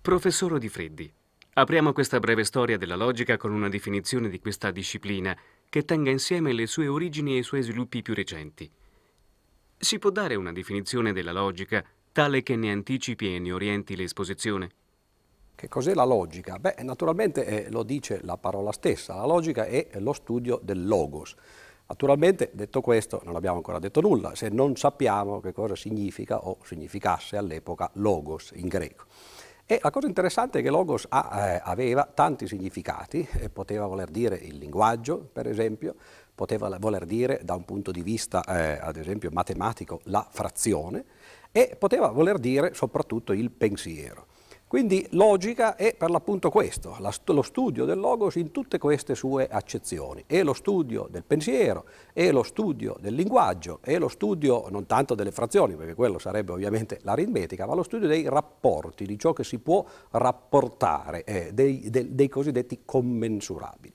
Professore Di Freddi, apriamo questa breve storia della logica con una definizione di questa disciplina che tenga insieme le sue origini e i suoi sviluppi più recenti. Si può dare una definizione della logica tale che ne anticipi e ne orienti l'esposizione? Che cos'è la logica? Beh, naturalmente eh, lo dice la parola stessa, la logica è lo studio del logos. Naturalmente, detto questo, non abbiamo ancora detto nulla se non sappiamo che cosa significa o significasse all'epoca logos in greco. E la cosa interessante è che logos ha, eh, aveva tanti significati, eh, poteva voler dire il linguaggio, per esempio, poteva voler dire da un punto di vista, eh, ad esempio, matematico, la frazione, e poteva voler dire soprattutto il pensiero. Quindi logica è per l'appunto questo, lo studio del logos in tutte queste sue accezioni. È lo studio del pensiero, è lo studio del linguaggio, è lo studio non tanto delle frazioni, perché quello sarebbe ovviamente l'aritmetica, ma lo studio dei rapporti, di ciò che si può rapportare, eh, dei, dei, dei cosiddetti commensurabili.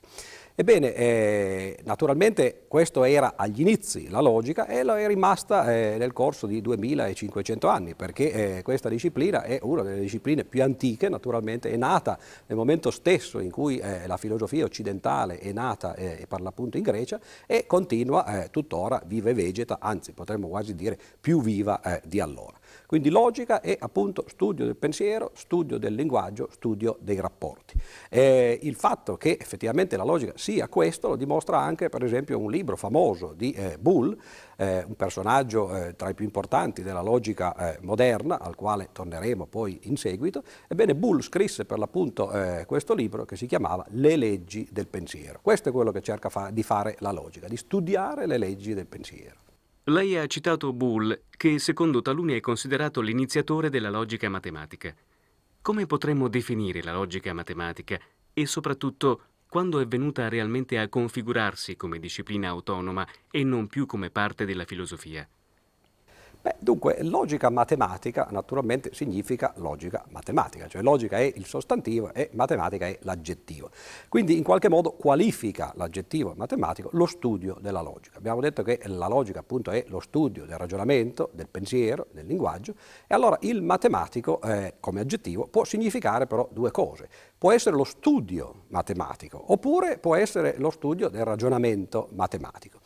Ebbene, eh, naturalmente questo era agli inizi la logica e lo è rimasta eh, nel corso di 2500 anni, perché eh, questa disciplina è una delle discipline più antiche, naturalmente è nata nel momento stesso in cui eh, la filosofia occidentale è nata eh, per l'appunto in Grecia e continua eh, tuttora, vive e vegeta, anzi potremmo quasi dire più viva di allora. Quindi logica è appunto studio del pensiero, studio del linguaggio, studio dei rapporti. Il fatto che effettivamente la logica sia questo lo dimostra anche per esempio un libro famoso di eh, Bull, eh, un personaggio eh, tra i più importanti della logica eh, moderna, al quale torneremo poi in seguito. Ebbene Bull scrisse per l'appunto eh, questo libro che si chiamava Le leggi del pensiero. Questo è quello che cerca fa di fare la logica, di studiare le leggi del pensiero. Lei ha citato Bull, che secondo taluni è considerato l'iniziatore della logica matematica. Come potremmo definire la logica matematica e soprattutto quando è venuta realmente a configurarsi come disciplina autonoma e non più come parte della filosofia? Beh, dunque, logica matematica naturalmente significa logica matematica, cioè logica è il sostantivo e matematica è l'aggettivo. Quindi in qualche modo qualifica l'aggettivo matematico lo studio della logica. Abbiamo detto che la logica appunto è lo studio del ragionamento, del pensiero, del linguaggio e allora il matematico eh, come aggettivo può significare però due cose. Può essere lo studio matematico oppure può essere lo studio del ragionamento matematico.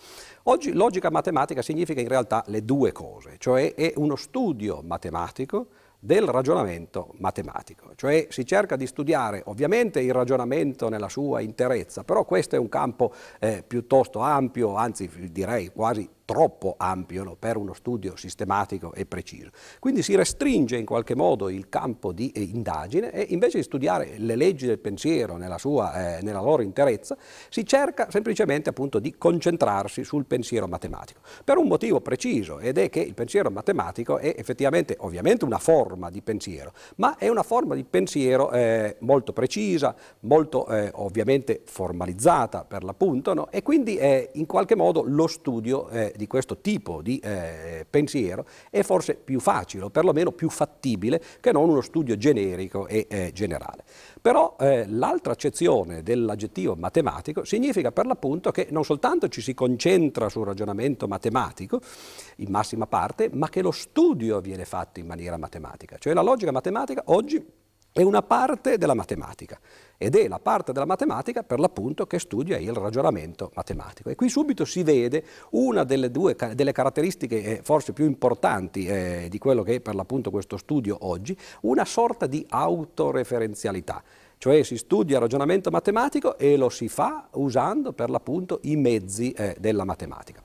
Oggi logica matematica significa in realtà le due cose, cioè è uno studio matematico del ragionamento matematico, cioè si cerca di studiare ovviamente il ragionamento nella sua interezza, però questo è un campo eh, piuttosto ampio, anzi direi quasi troppo ampio no, per uno studio sistematico e preciso. Quindi si restringe in qualche modo il campo di eh, indagine e invece di studiare le leggi del pensiero nella, sua, eh, nella loro interezza, si cerca semplicemente appunto di concentrarsi sul pensiero matematico, per un motivo preciso ed è che il pensiero matematico è effettivamente ovviamente una forma di pensiero, ma è una forma di pensiero eh, molto precisa, molto eh, ovviamente formalizzata per l'appunto no? e quindi è in qualche modo lo studio eh, di questo tipo di eh, pensiero è forse più facile o perlomeno più fattibile che non uno studio generico e eh, generale. Però eh, l'altra accezione dell'aggettivo matematico significa per l'appunto che non soltanto ci si concentra sul ragionamento matematico in massima parte, ma che lo studio viene fatto in maniera matematica. Cioè la logica matematica oggi è una parte della matematica ed è la parte della matematica per l'appunto che studia il ragionamento matematico. E qui subito si vede una delle, due, delle caratteristiche eh, forse più importanti eh, di quello che è per l'appunto questo studio oggi, una sorta di autoreferenzialità. Cioè si studia ragionamento matematico e lo si fa usando per l'appunto i mezzi eh, della matematica.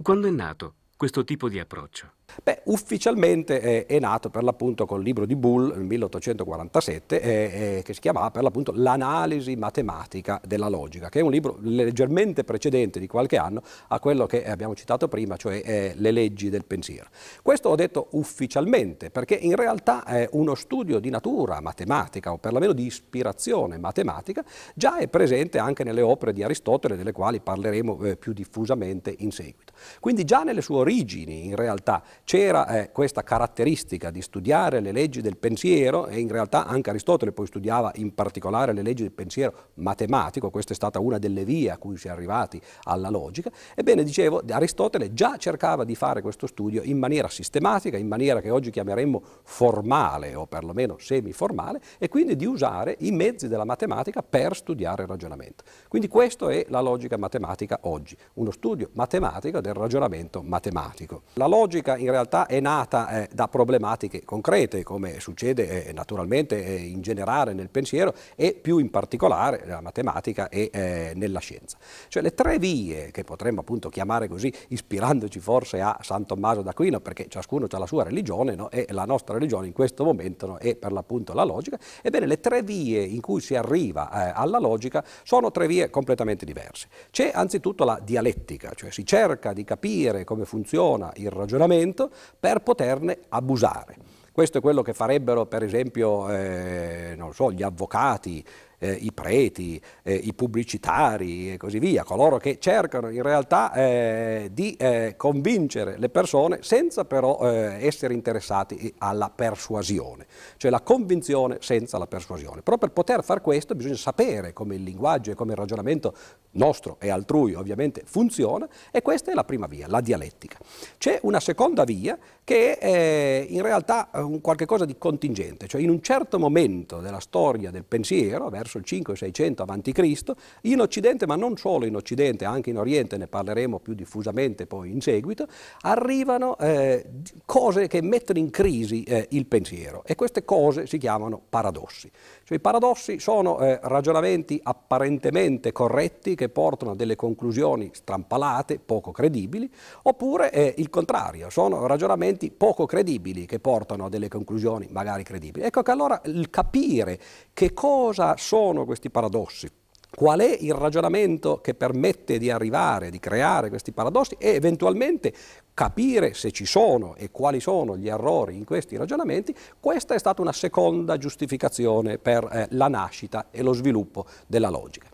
Quando è nato questo tipo di approccio? Beh, ufficialmente eh, è nato per l'appunto col libro di Bull nel 1847 eh, eh, che si chiamava per l'appunto L'analisi matematica della logica, che è un libro leggermente precedente di qualche anno a quello che abbiamo citato prima, cioè eh, Le leggi del pensiero. Questo ho detto ufficialmente perché in realtà uno studio di natura matematica o perlomeno di ispirazione matematica già è presente anche nelle opere di Aristotele delle quali parleremo eh, più diffusamente in seguito. Quindi già nelle sue origini in realtà c'era eh, questa caratteristica di studiare le leggi del pensiero e in realtà anche Aristotele poi studiava in particolare le leggi del pensiero matematico, questa è stata una delle vie a cui si è arrivati alla logica, ebbene dicevo Aristotele già cercava di fare questo studio in maniera sistematica, in maniera che oggi chiameremmo formale o perlomeno semiformale e quindi di usare i mezzi della matematica per studiare il ragionamento. Quindi questa è la logica matematica oggi, uno studio matematico del ragionamento matematico. La logica in realtà è nata eh, da problematiche concrete, come succede eh, naturalmente eh, in generale nel pensiero e più in particolare nella matematica e eh, nella scienza. Cioè le tre vie che potremmo appunto chiamare così, ispirandoci forse a San Tommaso d'Aquino, perché ciascuno ha la sua religione no? e la nostra religione in questo momento no? è per l'appunto la logica, ebbene le tre vie in cui si arriva eh, alla logica sono tre vie completamente diverse. C'è anzitutto la dialettica, cioè si cerca di capire come funziona il ragionamento per poterne abusare. Questo è quello che farebbero per esempio eh, so, gli avvocati, eh, i preti, eh, i pubblicitari e così via, coloro che cercano in realtà eh, di eh, convincere le persone senza però eh, essere interessati alla persuasione, cioè la convinzione senza la persuasione. Però per poter fare questo bisogna sapere come il linguaggio e come il ragionamento nostro e altrui ovviamente funziona e questa è la prima via, la dialettica. C'è una seconda via che è eh, in realtà un qualche cosa di contingente, cioè in un certo momento della storia del pensiero, verso il 500-600 a.C., in Occidente, ma non solo in Occidente, anche in Oriente, ne parleremo più diffusamente poi in seguito, arrivano eh, cose che mettono in crisi eh, il pensiero e queste cose si chiamano paradossi. Cioè, I paradossi sono eh, ragionamenti apparentemente corretti che portano a delle conclusioni strampalate, poco credibili, oppure eh, il contrario, sono ragionamenti poco credibili che portano a delle conclusioni magari credibili. Ecco che allora il capire che cosa sono questi paradossi, qual è il ragionamento che permette di arrivare, di creare questi paradossi e eventualmente capire se ci sono e quali sono gli errori in questi ragionamenti, questa è stata una seconda giustificazione per eh, la nascita e lo sviluppo della logica.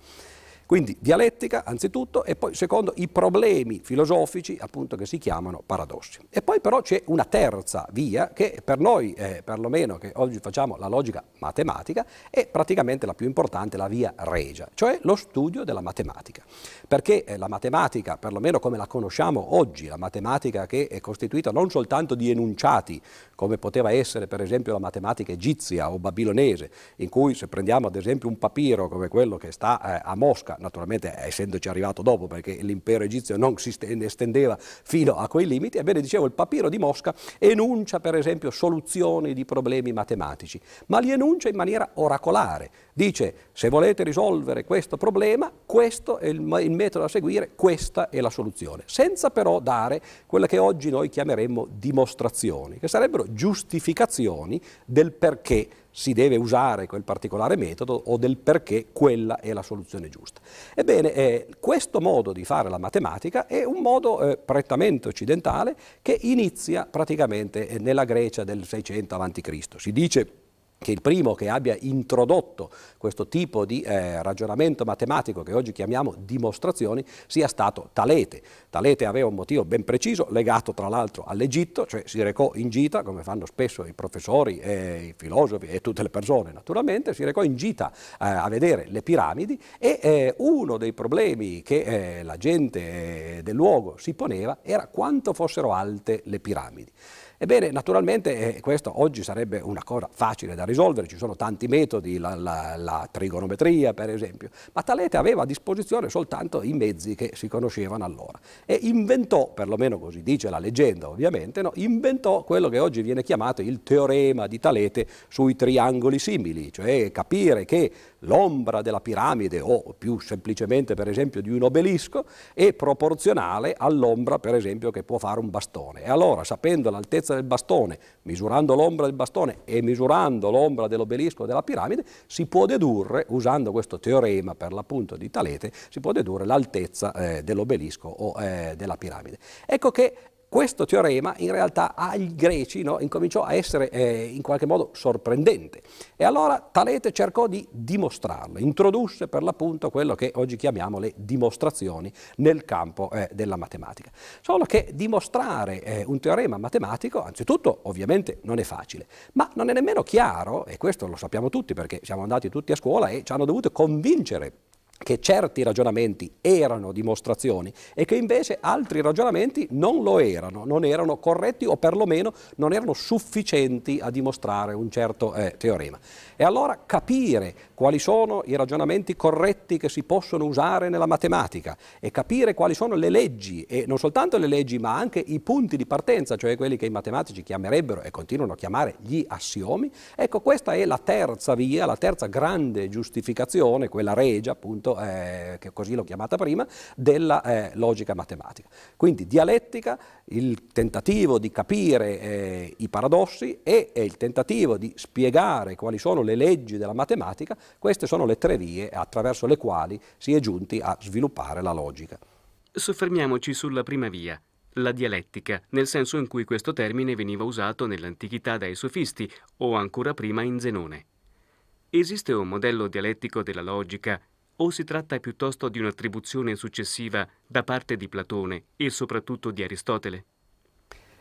Quindi dialettica anzitutto e poi secondo i problemi filosofici appunto che si chiamano paradossi. E poi però c'è una terza via che per noi, eh, perlomeno che oggi facciamo la logica matematica, è praticamente la più importante, la via regia, cioè lo studio della matematica. Perché eh, la matematica, perlomeno come la conosciamo oggi, la matematica che è costituita non soltanto di enunciati, come poteva essere per esempio la matematica egizia o babilonese, in cui se prendiamo ad esempio un papiro come quello che sta eh, a Mosca, naturalmente essendoci arrivato dopo perché l'impero egizio non si estendeva fino a quei limiti, ebbene dicevo il papiro di Mosca enuncia per esempio soluzioni di problemi matematici, ma li enuncia in maniera oracolare, dice se volete risolvere questo problema, questo è il, il metodo da seguire, questa è la soluzione, senza però dare quelle che oggi noi chiameremmo dimostrazioni, che sarebbero giustificazioni del perché si deve usare quel particolare metodo o del perché quella è la soluzione giusta. Ebbene, eh, questo modo di fare la matematica è un modo eh, prettamente occidentale che inizia praticamente eh, nella Grecia del 600 a.C. Si dice che il primo che abbia introdotto questo tipo di eh, ragionamento matematico che oggi chiamiamo dimostrazioni sia stato Talete. Talete aveva un motivo ben preciso, legato tra l'altro all'Egitto, cioè si recò in gita, come fanno spesso i professori, e i filosofi e tutte le persone naturalmente, si recò in gita eh, a vedere le piramidi e eh, uno dei problemi che eh, la gente eh, del luogo si poneva era quanto fossero alte le piramidi. Ebbene, naturalmente eh, questo oggi sarebbe una cosa facile da risolvere, ci sono tanti metodi, la, la, la, trigonometria per esempio, ma Talete aveva a disposizione soltanto i mezzi che si conoscevano allora. E inventò, perlomeno così dice la leggenda ovviamente, no, inventò quello che oggi viene chiamato il teorema di Talete sui triangoli simili, cioè capire che l'ombra della piramide o più semplicemente per esempio di un obelisco è proporzionale all'ombra per esempio che può fare un bastone. E allora sapendo l'altezza del bastone, misurando l'ombra del bastone e misurando l'ombra dell'obelisco della piramide, si può dedurre, usando questo teorema per l'appunto di Talete, si può dedurre l'altezza eh, dell'obelisco o eh, della piramide. Ecco che questo teorema in realtà ai greci no, incominciò a essere eh, in qualche modo sorprendente. E allora Talete cercò di dimostrarlo, introdusse per l'appunto quello che oggi chiamiamo le dimostrazioni nel campo eh, della matematica. Solo che dimostrare eh, un teorema matematico, anzitutto ovviamente non è facile, ma non è nemmeno chiaro, e questo lo sappiamo tutti perché siamo andati tutti a scuola e ci hanno dovuto convincere che certi ragionamenti erano dimostrazioni e che invece altri ragionamenti non lo erano, non erano corretti o perlomeno non erano sufficienti a dimostrare un certo eh, teorema. E allora capire quali sono i ragionamenti corretti che si possono usare nella matematica e capire quali sono le leggi, e non soltanto le leggi ma anche i punti di partenza, cioè quelli che i matematici chiamerebbero e continuano a chiamare gli assiomi, ecco questa è la terza via, la terza grande giustificazione, quella regia appunto eh, che così l'ho chiamata prima, della eh, logica matematica. Quindi dialettica, il tentativo di capire eh, i paradossi e il tentativo di spiegare quali sono le leggi della matematica, queste sono le tre vie attraverso le quali si è giunti a sviluppare la logica. Soffermiamoci sulla prima via, la dialettica, nel senso in cui questo termine veniva usato nell'antichità dai sofisti o ancora prima in Zenone. Esiste un modello dialettico della logica o si tratta piuttosto di un'attribuzione successiva da parte di Platone e soprattutto di Aristotele?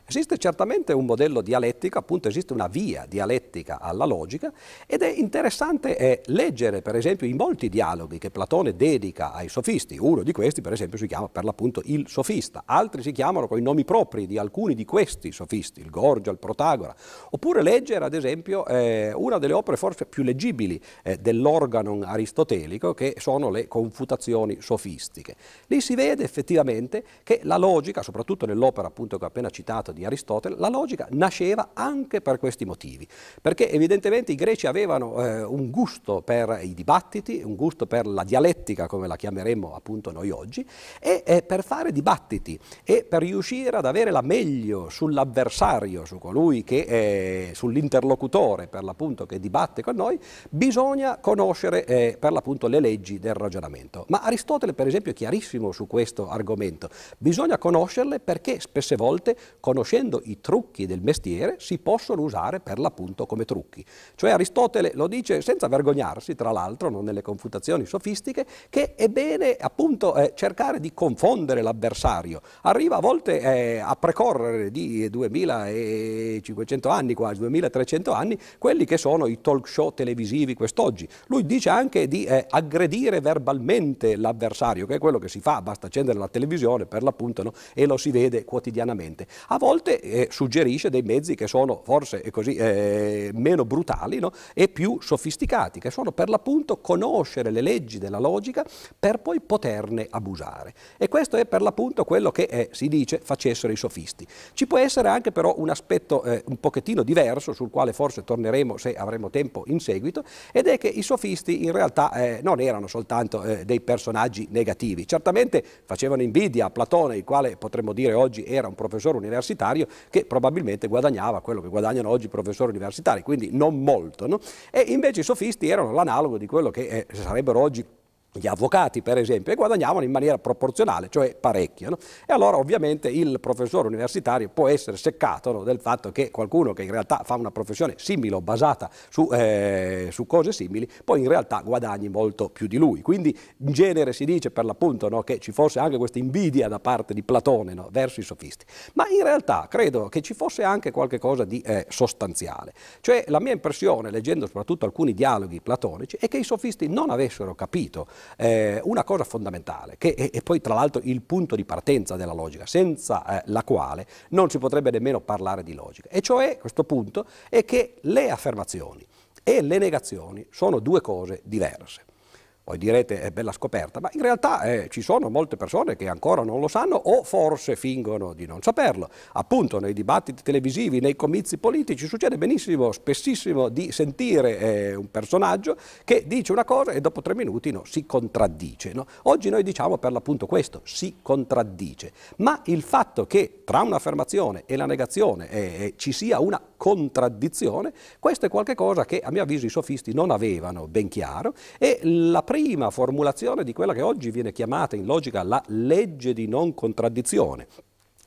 Esiste certamente un modello dialettico, appunto esiste una via dialettica alla logica ed è interessante eh, leggere per esempio i molti dialoghi che Platone dedica ai sofisti. Uno di questi per esempio si chiama per l'appunto il sofista, altri si chiamano con i nomi propri di alcuni di questi sofisti, il Gorgia, il Protagora. Oppure leggere ad esempio eh, una delle opere forse più leggibili eh, dell'organon aristotelico che sono le confutazioni sofistiche. Lì si vede effettivamente che la logica, soprattutto nell'opera appunto che ho appena citato di Aristotele, la logica nasceva anche per questi motivi, perché evidentemente i greci avevano eh, un gusto per i dibattiti, un gusto per la dialettica, come la chiameremmo appunto noi oggi, e eh, per fare dibattiti e per riuscire ad avere la meglio sull'avversario, su colui che, eh, sull'interlocutore per l'appunto che dibatte con noi, bisogna conoscere eh, per l'appunto le leggi del ragionamento. Ma Aristotele per esempio è chiarissimo su questo argomento, bisogna conoscerle perché spesse volte conosciamo conoscendo i trucchi del mestiere, si possono usare per l'appunto come trucchi. Cioè Aristotele lo dice senza vergognarsi, tra l'altro, non nelle confutazioni sofistiche, che è bene appunto eh, cercare di confondere l'avversario. Arriva a volte eh, a precorrere di 2500 anni, quasi 2300 anni, quelli che sono i talk show televisivi quest'oggi. Lui dice anche di eh, aggredire verbalmente l'avversario, che è quello che si fa, basta accendere la televisione per l'appunto no? e lo si vede quotidianamente. A volte volte eh, suggerisce dei mezzi che sono forse eh, così, eh, meno brutali no? e più sofisticati, che sono per l'appunto conoscere le leggi della logica per poi poterne abusare. E questo è per l'appunto quello che eh, si dice facessero i sofisti. Ci può essere anche però un aspetto eh, un pochettino diverso sul quale forse torneremo se avremo tempo in seguito ed è che i sofisti in realtà eh, non erano soltanto dei personaggi negativi, certamente facevano invidia a Platone, il quale potremmo dire oggi era un professore universitario, universitario che probabilmente guadagnava quello che guadagnano oggi i professori universitari, quindi non molto. No? E invece i sofisti erano l'analogo di quello che eh, sarebbero oggi gli avvocati per esempio e guadagnavano in maniera proporzionale, cioè parecchio. No? E allora ovviamente il professore universitario può essere seccato no, del fatto che qualcuno che in realtà fa una professione simile o basata su, eh, su, cose simili, poi in realtà guadagni molto più di lui. Quindi in genere si dice per l'appunto no, che ci fosse anche questa invidia da parte di Platone verso i sofisti, ma in realtà credo che ci fosse anche qualcosa di eh, sostanziale. Cioè la mia impressione, leggendo soprattutto alcuni dialoghi platonici, è che i sofisti non avessero capito eh, una cosa fondamentale, che è, è, poi tra l'altro il punto di partenza della logica, senza eh, la quale non si potrebbe nemmeno parlare di logica, e cioè questo punto è che le affermazioni e le negazioni sono due cose diverse. Poi direte è bella scoperta, ma in realtà eh, ci sono molte persone che ancora non lo sanno o forse fingono di non saperlo. Appunto nei dibattiti televisivi, nei comizi politici succede benissimo, spessissimo di sentire eh, un personaggio che dice una cosa e dopo tre minuti no, si contraddice. No? Oggi noi diciamo per l'appunto questo, si contraddice, ma il fatto che tra un'affermazione e la negazione eh, ci sia una contraddizione, questo è qualcosa che a mio avviso i sofisti non avevano ben chiaro e la prima prima formulazione di quella che oggi viene chiamata in logica la legge di non contraddizione.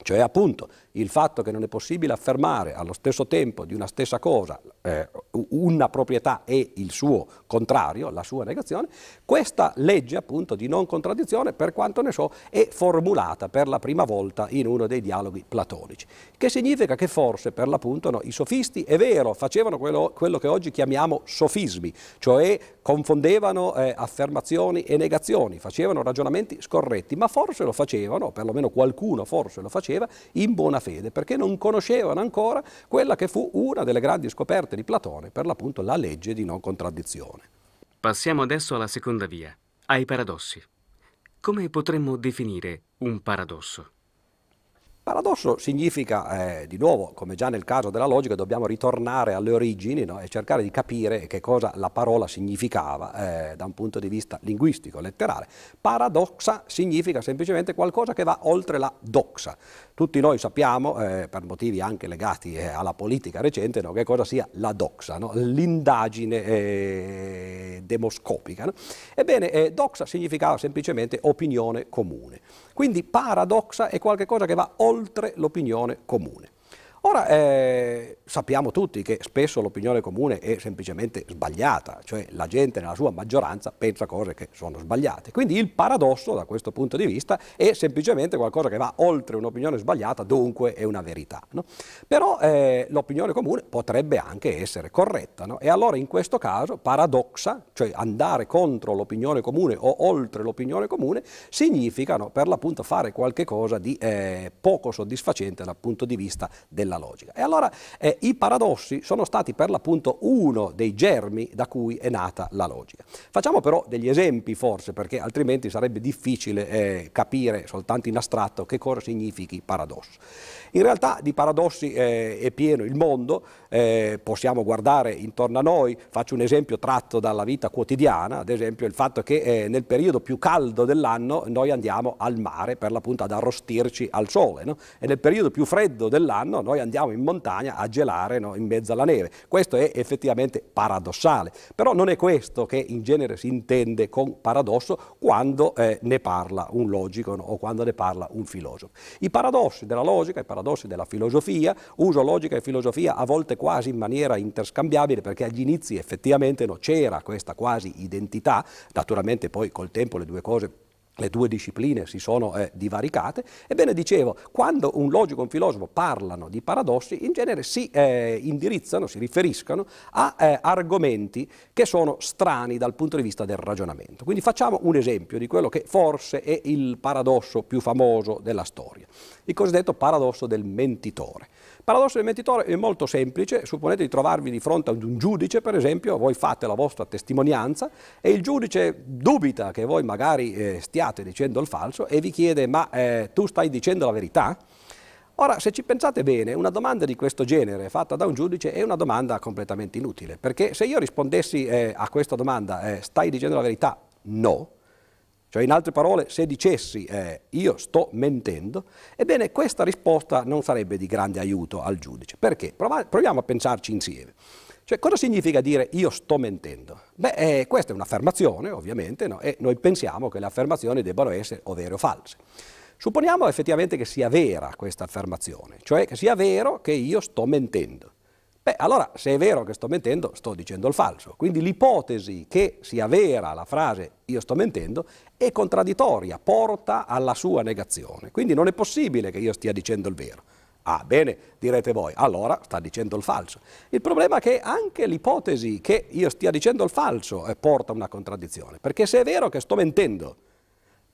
Cioè appunto il fatto che non è possibile affermare allo stesso tempo di una stessa cosa eh, una proprietà e il suo contrario, la sua negazione, questa legge appunto di non contraddizione, per quanto ne so, è formulata per la prima volta in uno dei dialoghi platonici, che significa che forse per l'appunto no, i sofisti, è vero, facevano quello, quello, che oggi chiamiamo sofismi, cioè confondevano eh, affermazioni e negazioni, facevano ragionamenti scorretti, ma forse lo facevano, o perlomeno qualcuno forse lo faceva, in buona fede, perché non conoscevano ancora quella che fu una delle grandi scoperte di Platone, per l'appunto la legge di non contraddizione. Passiamo adesso alla seconda via, ai paradossi. Come potremmo definire un paradosso? Paradosso significa, eh, di nuovo, come già nel caso della logica, dobbiamo ritornare alle origini no? e cercare di capire che cosa la parola significava eh, da un punto di vista linguistico, letterale. Paradoxa significa semplicemente qualcosa che va oltre la doxa. Tutti noi sappiamo, eh, per motivi anche legati eh, alla politica recente, no? che cosa sia la doxa, no? l'indagine eh, demoscopica. Ebbene, eh, doxa significava semplicemente opinione comune. Quindi paradoxa è qualcosa che va oltre l'opinione comune. Ora, eh, sappiamo tutti che spesso l'opinione comune è semplicemente sbagliata, cioè la gente nella sua maggioranza pensa cose che sono sbagliate. Quindi il paradosso da questo punto di vista è semplicemente qualcosa che va oltre un'opinione sbagliata, dunque è una verità. No? Però eh, l'opinione comune potrebbe anche essere corretta no? e allora in questo caso paradoxa, cioè andare contro l'opinione comune o oltre l'opinione comune, significa no, per l'appunto fare qualche cosa di eh, poco soddisfacente dal punto di vista della della logica. E allora eh, i paradossi sono stati per l'appunto uno dei germi da cui è nata la logica. Facciamo però degli esempi forse, perché altrimenti sarebbe difficile eh, capire soltanto in astratto che cosa significhi paradosso. In realtà di paradossi eh, è pieno il mondo, eh, possiamo guardare intorno a noi, faccio un esempio tratto dalla vita quotidiana, ad esempio il fatto che eh, nel periodo più caldo dell'anno noi andiamo al mare per l'appunto ad arrostirci al sole no? e nel periodo più freddo dell'anno noi andiamo in montagna a gelare no? in mezzo alla neve. Questo è effettivamente paradossale, però non è questo che in genere si intende con paradosso quando eh, ne parla un logico no? o quando ne parla un filosofo. I paradossi della logica, i paradossi della filosofia, uso logica e filosofia a volte quasi in maniera interscambiabile perché agli inizi effettivamente no, c'era questa quasi identità, naturalmente poi col tempo le due cose le due discipline si sono eh, divaricate. Ebbene, dicevo, quando un logico e un filosofo parlano di paradossi, in genere si eh, indirizzano, si riferiscono a eh, argomenti che sono strani dal punto di vista del ragionamento. Quindi facciamo un esempio di quello che forse è il paradosso più famoso della storia, il cosiddetto paradosso del mentitore. Il paradosso del mentitore è molto semplice, supponete di trovarvi di fronte ad un giudice, per esempio, voi fate la vostra testimonianza e il giudice dubita che voi magari eh, stiate dicendo il falso e vi chiede ma eh, tu stai dicendo la verità? Ora, se ci pensate bene, una domanda di questo genere fatta da un giudice è una domanda completamente inutile, perché se io rispondessi eh, a questa domanda, eh, stai dicendo la verità? No, cioè in altre parole, se dicessi eh, io sto mentendo, ebbene questa risposta non sarebbe di grande aiuto al giudice. Perché? proviamo a pensarci insieme. Cioè, cosa significa dire io sto mentendo? Beh, eh, questa è un'affermazione, ovviamente, no? e noi pensiamo che le affermazioni debbano essere o vere o false. Supponiamo effettivamente che sia vera questa affermazione, cioè che sia vero che io sto mentendo. Beh, allora, se è vero che sto mentendo, sto dicendo il falso. Quindi l'ipotesi che sia vera la frase io sto mentendo è contraddittoria, porta alla sua negazione. Quindi non è possibile che io stia dicendo il vero. Ah, bene, direte voi, allora sta dicendo il falso. Il problema è che anche l'ipotesi che io stia dicendo il falso eh, porta a una contraddizione, perché se è vero che sto mentendo,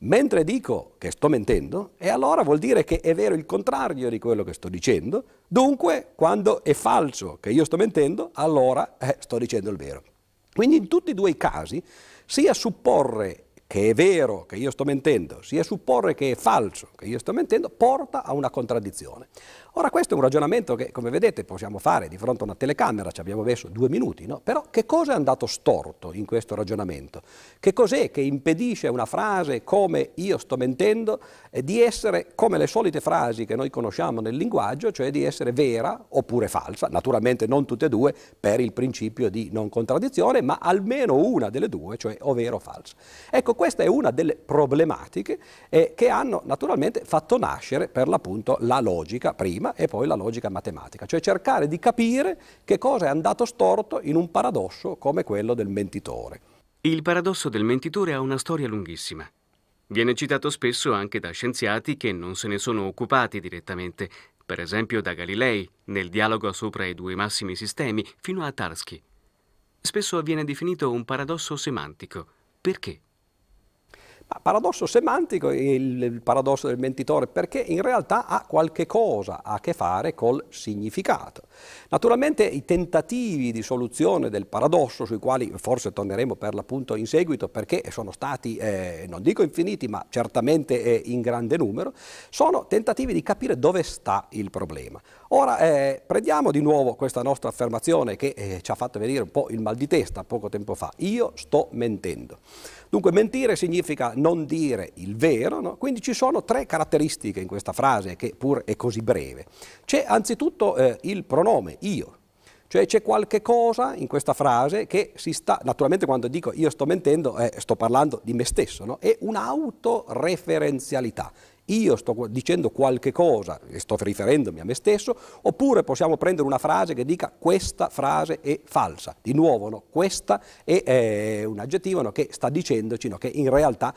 Mentre dico che sto mentendo, e allora vuol dire che è vero il contrario di quello che sto dicendo, dunque quando è falso che io sto mentendo, allora eh, sto dicendo il vero. Quindi in tutti e due i casi, sia supporre che è vero che io sto mentendo, sia supporre che è falso che io sto mentendo, porta a una contraddizione. Ora questo è un ragionamento che, come vedete, possiamo fare di fronte a una telecamera, ci abbiamo messo due minuti, no? Però che cosa è andato storto in questo ragionamento? Che cos'è che impedisce a una frase come io sto mentendo eh, di essere come le solite frasi che noi conosciamo nel linguaggio, cioè di essere vera oppure falsa? Naturalmente non tutte e due per il principio di non contraddizione, ma almeno una delle due, cioè o vera o falsa. Ecco, questa è una delle problematiche eh, che hanno naturalmente fatto nascere per l'appunto la logica prima, sistema e poi la logica matematica, cioè cercare di capire che cosa è andato storto in un paradosso come quello del mentitore. Il paradosso del mentitore ha una storia lunghissima. Viene citato spesso anche da scienziati che non se ne sono occupati direttamente, per esempio da Galilei, nel dialogo sopra i due massimi sistemi, fino a Tarski. Spesso viene definito un paradosso semantico. Perché? Paradosso semantico il, il, paradosso del mentitore perché in realtà ha qualche cosa a che fare col significato. Naturalmente i tentativi di soluzione del paradosso, sui quali forse torneremo per l'appunto in seguito perché sono stati, eh, non dico infiniti, ma certamente eh, in grande numero, sono tentativi di capire dove sta il problema. Ora eh, prendiamo di nuovo questa nostra affermazione che eh, ci ha fatto venire un po' il mal di testa poco tempo fa. Io sto mentendo. Dunque mentire significa non dire il vero, no? quindi ci sono tre caratteristiche in questa frase che pur è così breve. C'è anzitutto eh, il pronome io, cioè c'è qualche cosa in questa frase che si sta, naturalmente quando dico io sto mentendo eh, sto parlando di me stesso, no? è un'autoreferenzialità io sto dicendo qualche cosa e sto riferendomi a me stesso, oppure possiamo prendere una frase che dica questa frase è falsa. Di nuovo, no? questa è eh, un aggettivo no? che sta dicendoci no? che in realtà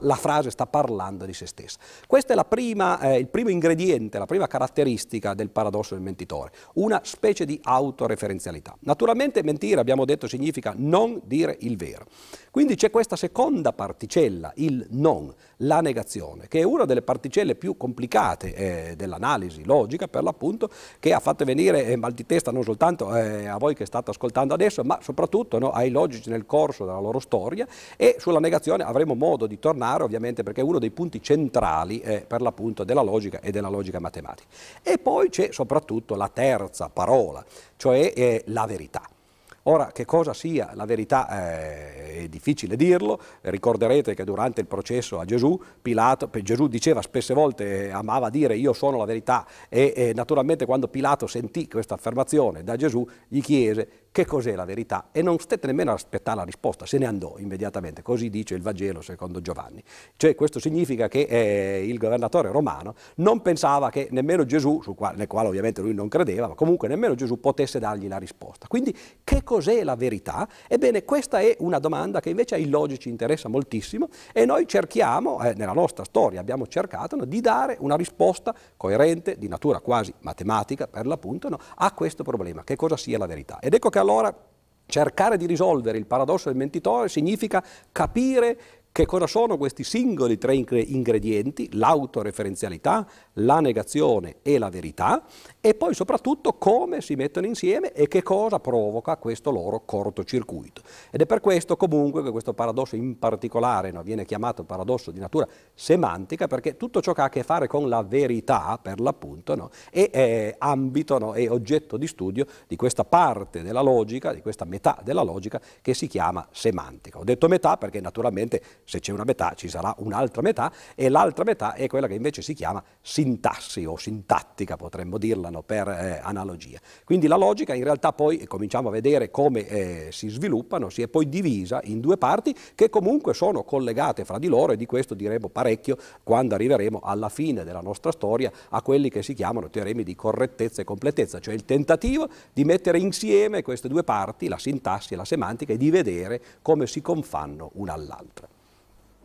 la frase sta parlando di se stessa. Questo è prima, eh, il primo ingrediente, la prima caratteristica del paradosso del mentitore, una specie di autoreferenzialità. Naturalmente mentire, abbiamo detto, significa non dire il vero. Quindi c'è questa seconda particella, il non, la negazione, che è una delle particelle più complicate eh, dell'analisi logica, per l'appunto, che ha fatto venire eh, mal di testa non soltanto eh, a voi che state ascoltando adesso, ma soprattutto no, ai logici nel corso della loro storia e sulla negazione avremo modo di tornare ovviamente perché è uno dei punti centrali eh, per l'appunto della logica e della logica matematica. E poi c'è soprattutto la terza parola, cioè eh, la verità. Ora, che cosa sia la verità eh, è difficile dirlo, ricorderete che durante il processo a Gesù, Pilato, Gesù diceva spesse volte, eh, amava dire io sono la verità e, e naturalmente quando Pilato sentì questa affermazione da Gesù gli chiese che cos'è la verità e non stette nemmeno ad aspettare la risposta, se ne andò immediatamente, così dice il Vangelo secondo Giovanni. Cioè questo significa che eh, il governatore romano non pensava che nemmeno Gesù, quale, nel quale ovviamente lui non credeva, ma comunque nemmeno Gesù potesse dargli la risposta. Quindi che cos'è la verità? Ebbene questa è una domanda che invece ai logici interessa moltissimo e noi cerchiamo, eh, nella nostra storia abbiamo cercato no, di dare una risposta coerente, di natura quasi matematica per l'appunto, no, a questo problema, che cosa sia la verità. Ed ecco che allora cercare di risolvere il paradosso del mentitore significa capire che cosa sono questi singoli tre ingredienti, l'autoreferenzialità, la negazione e la verità, e poi soprattutto come si mettono insieme e che cosa provoca questo loro cortocircuito. Ed è per questo comunque che questo paradosso in particolare no, viene chiamato paradosso di natura semantica, perché tutto ciò che ha a che fare con la verità, per l'appunto, no, è, è ambito, no, oggetto di studio di questa parte della logica, di questa metà della logica che si chiama semantica. Ho detto metà perché naturalmente se c'è una metà ci sarà un'altra metà e l'altra metà è quella che invece si chiama sintassi o sintattica, potremmo dirla no, per eh, analogia. Quindi la logica in realtà poi, cominciamo a vedere come eh, si sviluppano, si è poi divisa in due parti che comunque sono collegate fra di loro e di questo diremo parecchio quando arriveremo alla fine della nostra storia a quelli che si chiamano teoremi di correttezza e completezza, cioè il tentativo di mettere insieme queste due parti, la sintassi e la semantica, e di vedere come si confanno una all'altra.